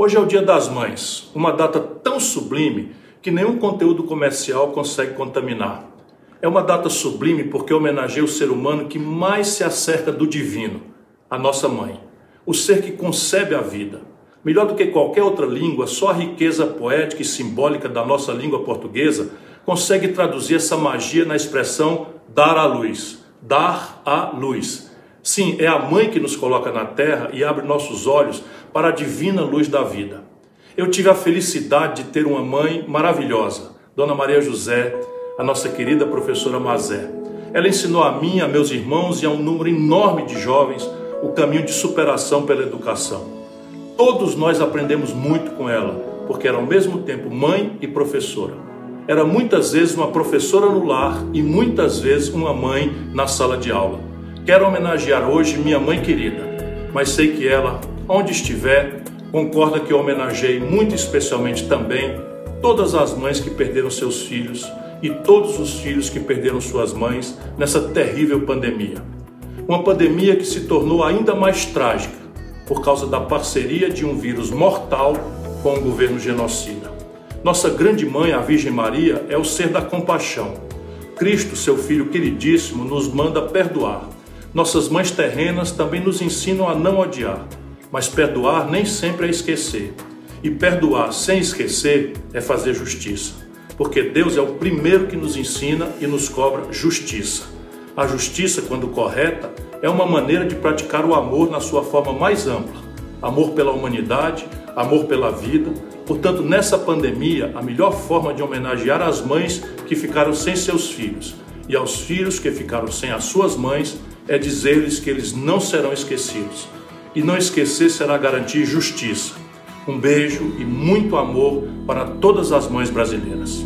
Hoje é o Dia das Mães, uma data tão sublime que nenhum conteúdo comercial consegue contaminar. É uma data sublime porque homenageia o ser humano que mais se acerca do divino, a nossa mãe, o ser que concebe a vida. Melhor do que qualquer outra língua, só a riqueza poética e simbólica da nossa língua portuguesa consegue traduzir essa magia na expressão dar à luz. Dar à luz. Sim, é a mãe que nos coloca na terra e abre nossos olhos para a divina luz da vida. Eu tive a felicidade de ter uma mãe maravilhosa, Dona Maria José, a nossa querida professora Mazé. Ela ensinou a mim, a meus irmãos e a um número enorme de jovens o caminho de superação pela educação. Todos nós aprendemos muito com ela, porque era ao mesmo tempo mãe e professora. Era muitas vezes uma professora no lar e muitas vezes uma mãe na sala de aula. Quero homenagear hoje minha mãe querida, mas sei que ela, onde estiver, concorda que eu homenageei muito especialmente também todas as mães que perderam seus filhos e todos os filhos que perderam suas mães nessa terrível pandemia. Uma pandemia que se tornou ainda mais trágica por causa da parceria de um vírus mortal com o governo genocida. Nossa grande mãe, a Virgem Maria, é o ser da compaixão. Cristo, seu filho queridíssimo, nos manda perdoar nossas mães terrenas também nos ensinam a não odiar, mas perdoar nem sempre é esquecer. E perdoar sem esquecer é fazer justiça, porque Deus é o primeiro que nos ensina e nos cobra justiça. A justiça, quando correta, é uma maneira de praticar o amor na sua forma mais ampla. Amor pela humanidade, amor pela vida. Portanto, nessa pandemia, a melhor forma de homenagear as mães que ficaram sem seus filhos e aos filhos que ficaram sem as suas mães é dizer-lhes que eles não serão esquecidos. E não esquecer será garantir justiça. Um beijo e muito amor para todas as mães brasileiras.